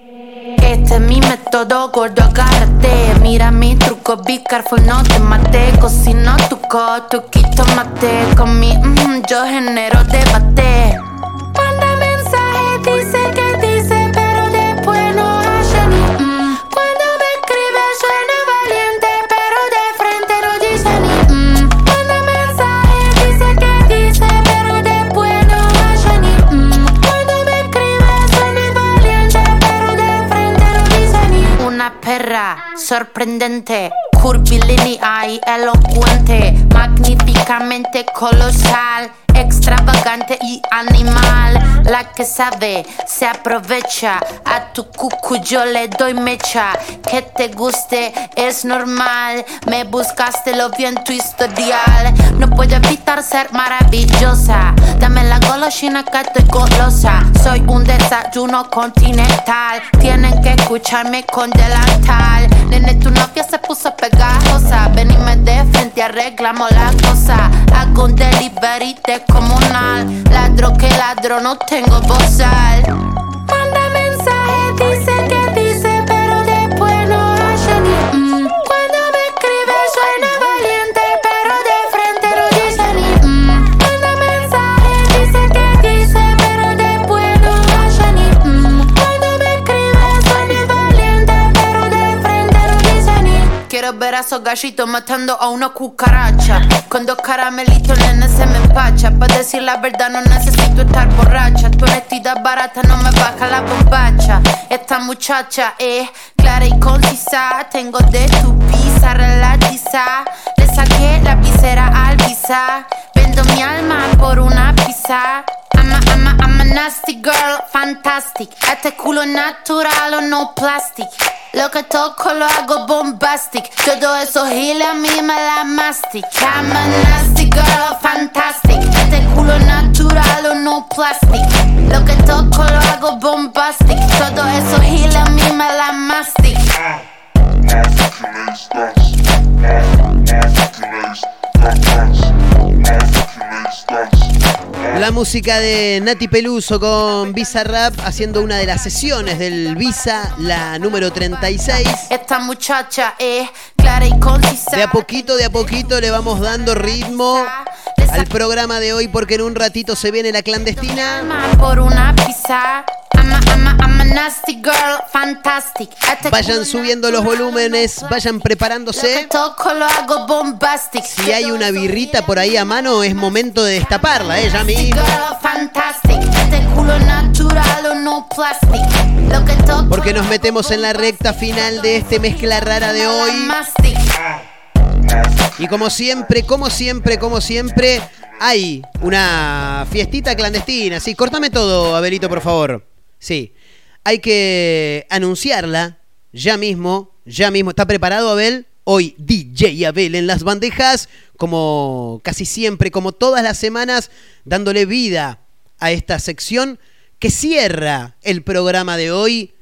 Este es mi método, gordo, agárrate. Mira mi truco, be careful, no te mate. Cocino tu coto, quito mate. Con mi mm, yo genero debate. Manda mensaje, dice sorprendente, y elocuente, magníficamente colosal extravagante y animal. La que sabe se aprovecha. A tu cucu yo le doy mecha. Que te guste es normal. Me buscaste lo vi en tu historial. No puedo evitar ser maravillosa. Dame la golosina que estoy golosa. Soy un desayuno continental. Tienen que escucharme con delantal. Nene, tu novia se puso pegajosa. Venime de frente, arreglamos la cosa. Hago un delivery de comunal. Ladro que ladro, no tengo bozal. Manda mensaje, dice ver a esos gallitos matando a una cucaracha. Con dos caramelitos, nene, se me empacha. Para decir la verdad, no necesito estar borracha. Tu honestidad barata no me baja la bombacha. Esta muchacha es clara y concisa. Tengo de tu pizza relatiza. Le saqué la visera al visa. Vendo mi alma por una pizza. I'm a, nasty girl, fantastic. Este culo natural o no plastic. Lo que toco lo hago bombastic. Todo eso giles a mí me la mastic. I'm a nasty girl, fantastic. Este culo natural o no plastic. Lo que toco lo hago bombastic. Todo eso giles a mí me la mastic. La música de Nati Peluso con Visa Rap haciendo una de las sesiones del Visa, la número 36. Esta muchacha es clara y concisa. De a poquito, de a poquito le vamos dando ritmo al programa de hoy porque en un ratito se viene la clandestina. Por una pizza. Vayan subiendo los volúmenes, vayan preparándose. Si hay una birrita por ahí a mano, es momento de destaparla, ¿eh? Ya mismo. Girl, fantastic. Este Porque nos metemos en la recta final de este mezcla rara de hoy. Y como siempre, como siempre, como siempre, hay una fiestita clandestina. Sí, cortame todo, Abelito, por favor. Sí. Hay que anunciarla ya mismo, ya mismo. ¿Está preparado, Abel? Hoy DJ Abel en las bandejas, como casi siempre, como todas las semanas, dándole vida a esta sección que cierra el programa de hoy.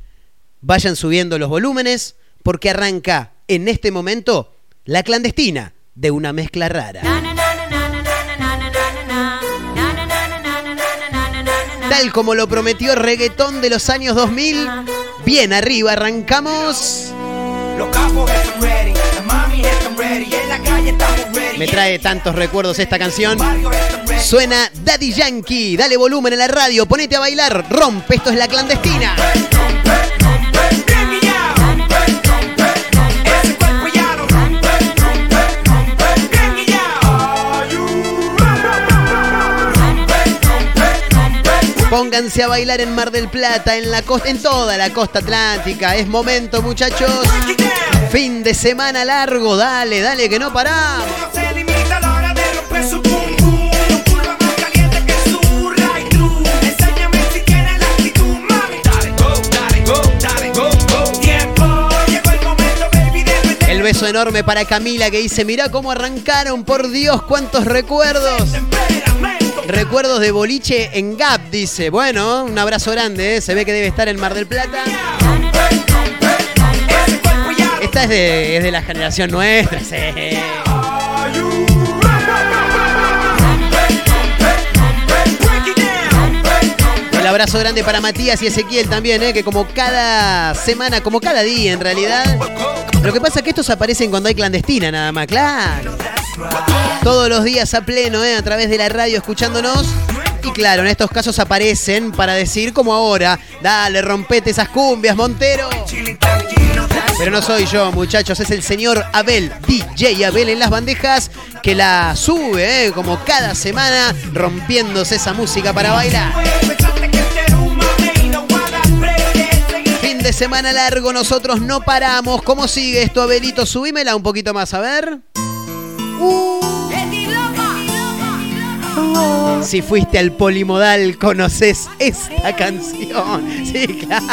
Vayan subiendo los volúmenes porque arranca en este momento la clandestina de una mezcla rara. Tal como lo prometió reggaetón de los años 2000, bien arriba arrancamos. Me trae tantos recuerdos esta canción. Suena Daddy Yankee. Dale volumen en la radio. Ponete a bailar. Rompe. Esto es la clandestina. Pónganse a bailar en Mar del Plata, en la costa, en toda la costa atlántica. Es momento, muchachos. Fin de semana largo, dale, dale, que no paramos. El beso enorme para Camila que dice, mirá cómo arrancaron, por Dios, cuántos recuerdos. Recuerdos de boliche en Gap, dice. Bueno, un abrazo grande, ¿eh? se ve que debe estar en Mar del Plata. Esta es de, es de la generación nuestra, sí. El abrazo grande para Matías y Ezequiel también, ¿eh? que como cada semana, como cada día en realidad. Lo que pasa es que estos aparecen cuando hay clandestina nada más, claro. Todos los días a pleno, ¿eh? a través de la radio escuchándonos. Y claro, en estos casos aparecen para decir como ahora, dale, rompete esas cumbias, Montero. Pero no soy yo, muchachos, es el señor Abel, DJ Abel en las bandejas, que la sube, ¿eh? como cada semana, rompiéndose esa música para bailar. Fin de semana largo, nosotros no paramos. ¿Cómo sigue esto, Abelito? Subímela un poquito más, a ver. Si fuiste al polimodal, conoces esta canción. Sí, claro.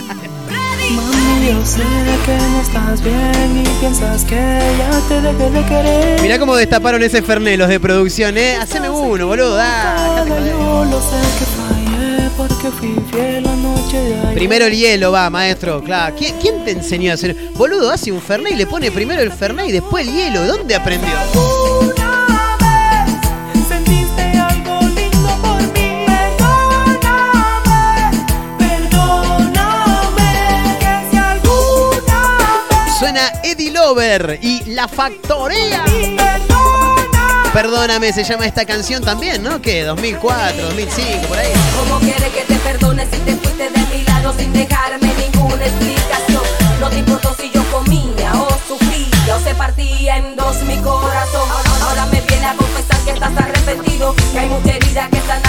Mami, yo sé que no estás bien y piensas que ya te dejé de querer. Mirá cómo destaparon ese Fernet los de producción, ¿eh? Haceme uno, boludo. dale. Yo lo sé que fallé porque fui fiel la noche de ayer. Primero el hielo, va, maestro. Claro. ¿Quién, quién te enseñó a hacer? Boludo, hace un Fernet y le pone primero el Fernet y después el hielo. ¿De dónde aprendió? Lover y La Factoría. Perdóname, se llama esta canción también, ¿no? ¿Qué? 2004, 2005, por ahí. ¿Cómo quieres que te perdone si te fuiste de mi lado sin dejarme ninguna explicación? No te importó si yo comía o sufría o se partía en dos mi corazón. Ahora me viene a confesar que estás arrepentido, que hay mucha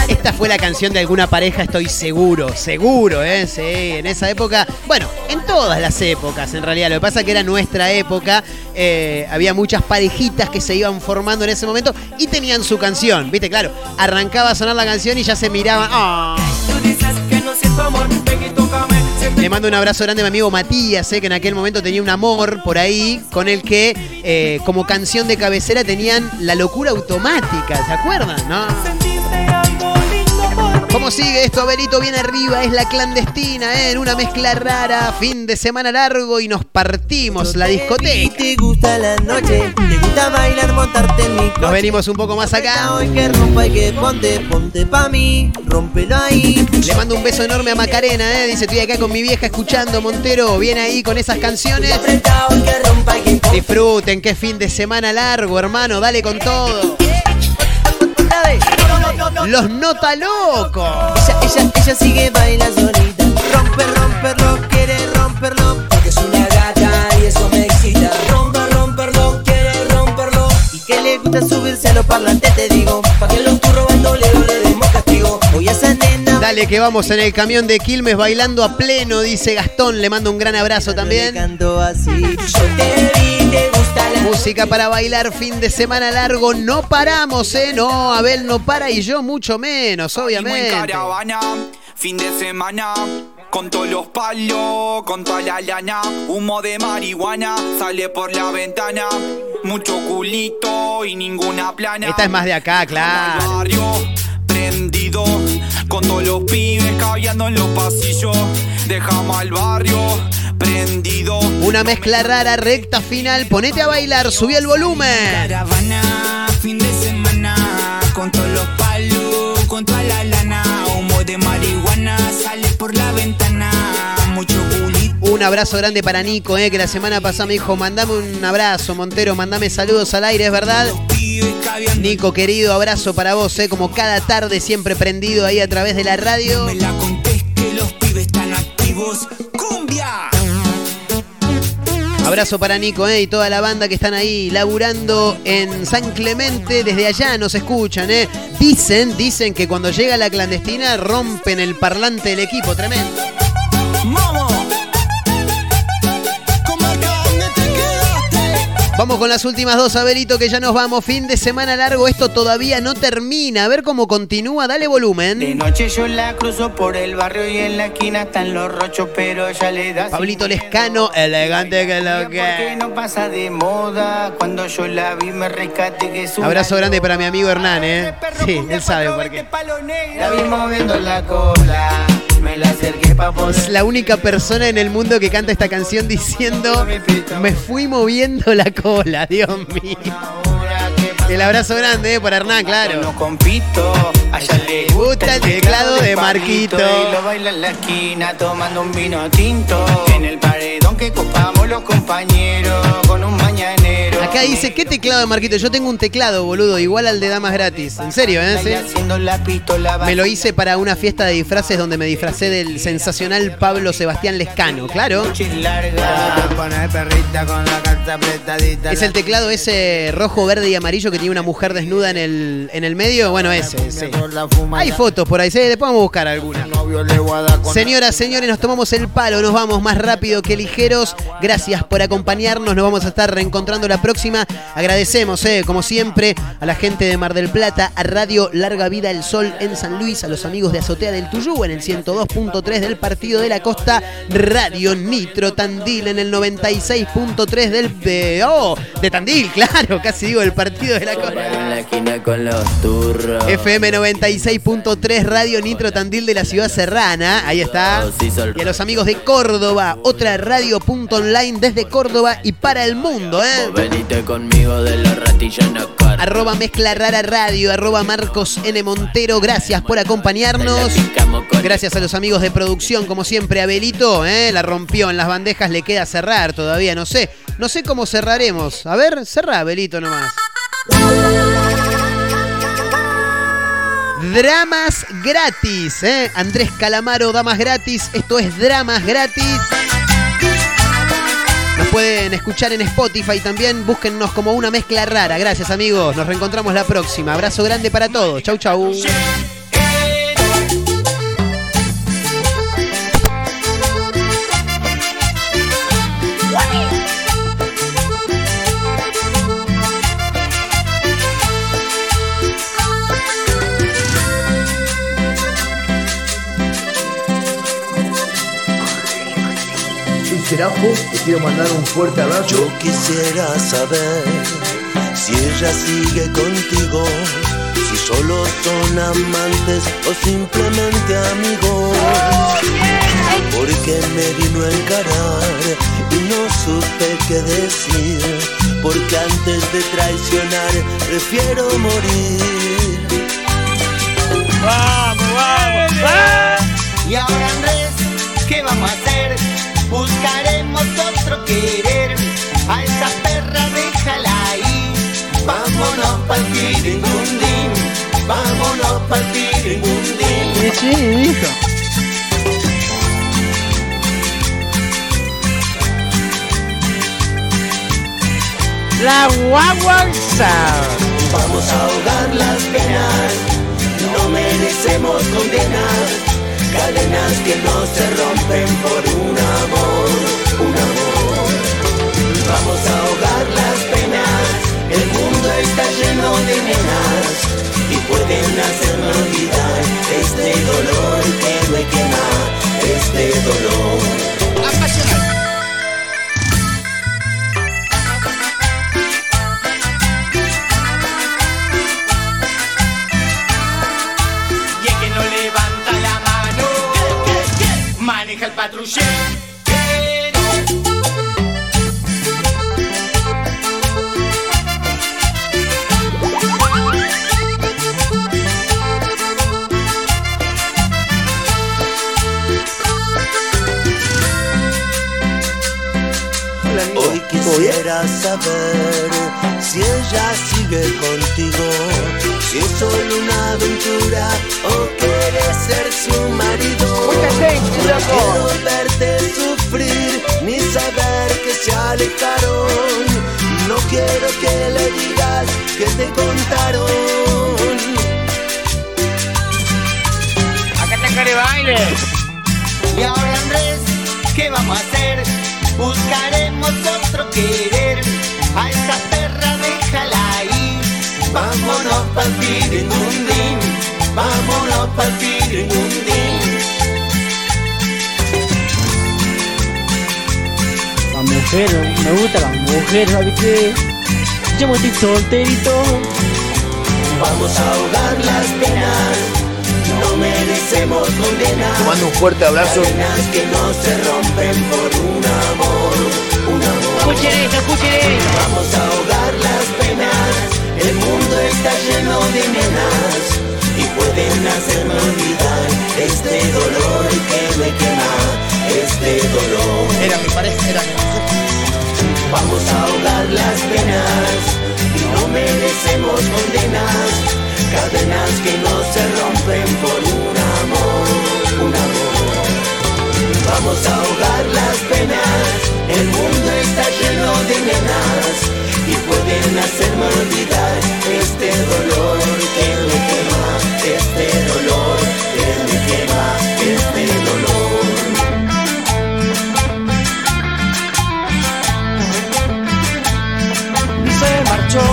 Esta fue la canción de alguna pareja, estoy seguro, seguro, ¿eh? Sí, en esa época, bueno, en todas las épocas en realidad, lo que pasa que era nuestra época, eh, había muchas parejitas que se iban formando en ese momento y tenían su canción, ¿viste? Claro, arrancaba a sonar la canción y ya se miraban, ¡ah! Le mando un abrazo grande a mi amigo Matías, eh, que en aquel momento tenía un amor por ahí, con el que eh, como canción de cabecera tenían La Locura Automática, ¿se acuerdan? ¿No? ¿Cómo sigue esto, Abelito? Bien arriba, es la clandestina, ¿eh? en una mezcla rara, fin de semana largo y nos partimos la discoteca. Te gusta la noche, te gusta bailar, montarte en mi Nos venimos un poco más acá. Hoy que rompa y que ponte, ponte pa' mí, rómpelo ahí. Le mando un beso enorme a Macarena, ¿eh? dice, estoy acá con mi vieja escuchando Montero, viene ahí con esas canciones. Disfruten, qué fin de semana largo, hermano, dale con todo. Los nota locos. Ella, ella, ella sigue bailando solita. Rompe, romperlo, quiere romperlo. Porque es una gata y eso me excita. Rompe, romperlo, quiere romperlo. Y que le gusta subirse a los parlantes, te digo. Pa' que los turros le Dale que vamos en el camión de Quilmes bailando a pleno, dice Gastón. Le mando un gran abrazo también. Música para bailar, fin de semana largo. No paramos, ¿eh? No, Abel no para y yo mucho menos, obviamente. caravana, fin de semana. Con todos los palos, con toda la lana. Humo de marihuana sale por la ventana. Mucho culito y ninguna plana. Esta es más de acá, claro. Con todos los pibes caviando en los pasillos. Dejamos al barrio prendido. Una mezcla rara, recta final. Ponete a bailar, subí el volumen. Caravana, fin de semana, con todos los palos, con toda la lana, humo de marihuana sale por la ventana. Un abrazo grande para Nico, eh, que la semana pasada me dijo, mandame un abrazo, Montero, mandame saludos al aire, es verdad. Nico, querido, abrazo para vos, eh, como cada tarde siempre prendido ahí a través de la radio. Me la contés que los pibes están activos. ¡Cumbia! Abrazo para Nico eh, y toda la banda que están ahí laburando en San Clemente. Desde allá nos escuchan. Eh. Dicen, dicen que cuando llega la clandestina rompen el parlante del equipo. Tremendo. Vamos con las últimas dos, Abelito, que ya nos vamos. Fin de semana largo, esto todavía no termina. A ver cómo continúa, dale De volumen. noche yo la cruzo por el barrio y en la esquina están los rochos, pero ya le das. Pablito Lescano, elegante que lo Porque que. no pasa de moda. Cuando yo la vi me rescate que es una Abrazo grande para mi amigo Hernán, ¿eh? Sí, él sabe por qué. La vi moviendo la cola. Me la acerqué pa' poder. Es la única persona en el mundo que canta esta canción diciendo Me fui moviendo la cola, Dios mío. El abrazo grande eh, para Hernán, claro. No compito. Allá le gusta el teclado de Marquito. Y lo baila en la esquina tomando un vino tinto. En el paredón que copamos los compañeros con un. Acá dice, ¿qué teclado de Marquito? Yo tengo un teclado, boludo, igual al de Damas Gratis. En serio, ¿eh? Sí. haciendo la pistola. Me lo hice para una fiesta de disfraces donde me disfracé del sensacional Pablo Sebastián Lescano, claro. Es el teclado ese rojo, verde y amarillo que tiene una mujer desnuda en el, en el medio. Bueno, ese, sí. Hay fotos por ahí, sí, después vamos a buscar alguna. Señoras, señores, nos tomamos el palo, nos vamos más rápido que ligeros. Gracias por acompañarnos, nos vamos a estar reencontrando la próxima. Agradecemos, eh, como siempre, a la gente de Mar del Plata, a Radio Larga Vida El Sol en San Luis, a los amigos de Azotea del Tuyú en el 102.3 del Partido de la Costa, Radio Nitro Tandil en el 96.3 del... De, oh, de Tandil, claro, casi digo, del Partido de la Costa. Con los turros. FM 96.3 Radio Nitro Tandil de la ciudad serrana. Ahí está. Y a los amigos de Córdoba, otra radio punto online desde Córdoba y para el mundo, ¿eh? Conmigo de la ratilla en la cara. Arroba Mezcla Rara Radio, arroba Marcos N. Montero. Gracias por acompañarnos. Gracias a los amigos de producción, como siempre, Abelito, ¿eh? La rompió en las bandejas, le queda cerrar todavía, no sé. No sé cómo cerraremos. A ver, cerrá, Abelito, nomás. Dramas gratis, ¿eh? Andrés Calamaro, Damas gratis. Esto es Dramas gratis. Nos pueden escuchar en Spotify también. Búsquennos como una mezcla rara. Gracias, amigos. Nos reencontramos la próxima. Abrazo grande para todos. Chau, chau. Te quiero mandar un fuerte abrazo. Yo quisiera saber si ella sigue contigo, si solo son amantes o simplemente amigos. Porque me vino a encarar y no supe qué decir, porque antes de traicionar prefiero morir. Vamos, vamos, Y ahora Andrés, ¿qué vamos a hacer? Buscaremos otro querer. A esa perra déjala ahí. Vámonos pa'l tirigundín. Vámonos pa'l tirigundín. Sí, hijo. La guaguanza. Vamos a ahogar las penas. No merecemos condenas. Cadenas que no se rompen por un amor, un amor. Vamos a ahogar las penas. El mundo está lleno de nenas y pueden hacerme olvidar este dolor que me quema, este dolor. patrullero. Hoy quisiera saber si ella sigue contigo, si es solo una aventura o quieres ser su marido. No quiero verte sufrir ni saber que se alejaron. No quiero que le digas que te contaron. Acá te care baile. Y ahora Andrés, ¿qué vamos a hacer? Buscaremos otro querer. Vámonos pa'l tirindundín. Vámonos pa'l tirindundín. La mujer, me gusta la mujer, ¿sabes qué? Yo estoy solterito. Vamos a ahogar las penas. No merecemos condenas. Te mando un fuerte abrazo. Cadenas que no se rompen por un amor. Un amor. Escuchen esto, escuchen. Vamos a ahogar las penas. El mundo está lleno de nenas. Y pueden hacerme olvidar este dolor que me quema. Este dolor. Era mi pareja, era mi mujer. Vamos a ahogar las penas. No merecemos condenas. Cadenas que no se rompen por un amor. Un amor. Vamos a ahogar las penas. El mundo está lleno de nenas. Y pueden hacerme olvidar este dolor que me quema. Este dolor que me quema. Este dolor. Se marchó.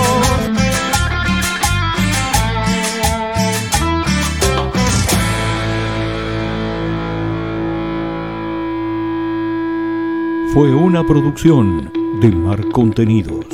Fue una producción de Mar Contenidos.